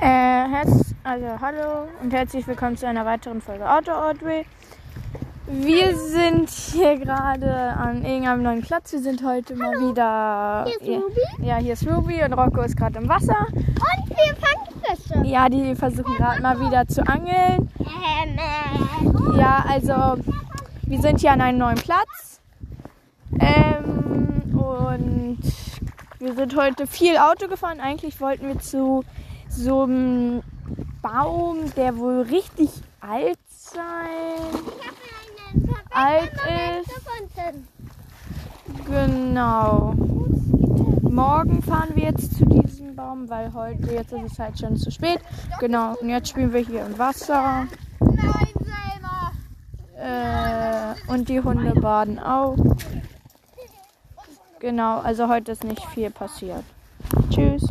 Äh, herz also hallo und herzlich willkommen zu einer weiteren Folge Auto Ordway. Wir sind hier gerade an irgendeinem neuen Platz. Wir sind heute mal wieder. Hier ist ja, Ruby. Ja, hier ist Ruby und Rocco ist gerade im Wasser. Und wir fangen Fische. Ja, die versuchen gerade mal wieder zu angeln. Ähm, äh, Ja, also wir sind hier an einem neuen Platz. Ähm, und wir sind heute viel Auto gefahren. Eigentlich wollten wir zu so einem Baum, der wohl richtig alt sein. ich Alt ist-. Genau. Morgen fahren wir jetzt zu diesem Baum, weil heute, jetzt ist es halt schon zu spät. Genau, und jetzt spielen wir hier im Wasser. Äh, und die Hunde baden auch. Genau, also heute ist nicht viel passiert. Tschüss.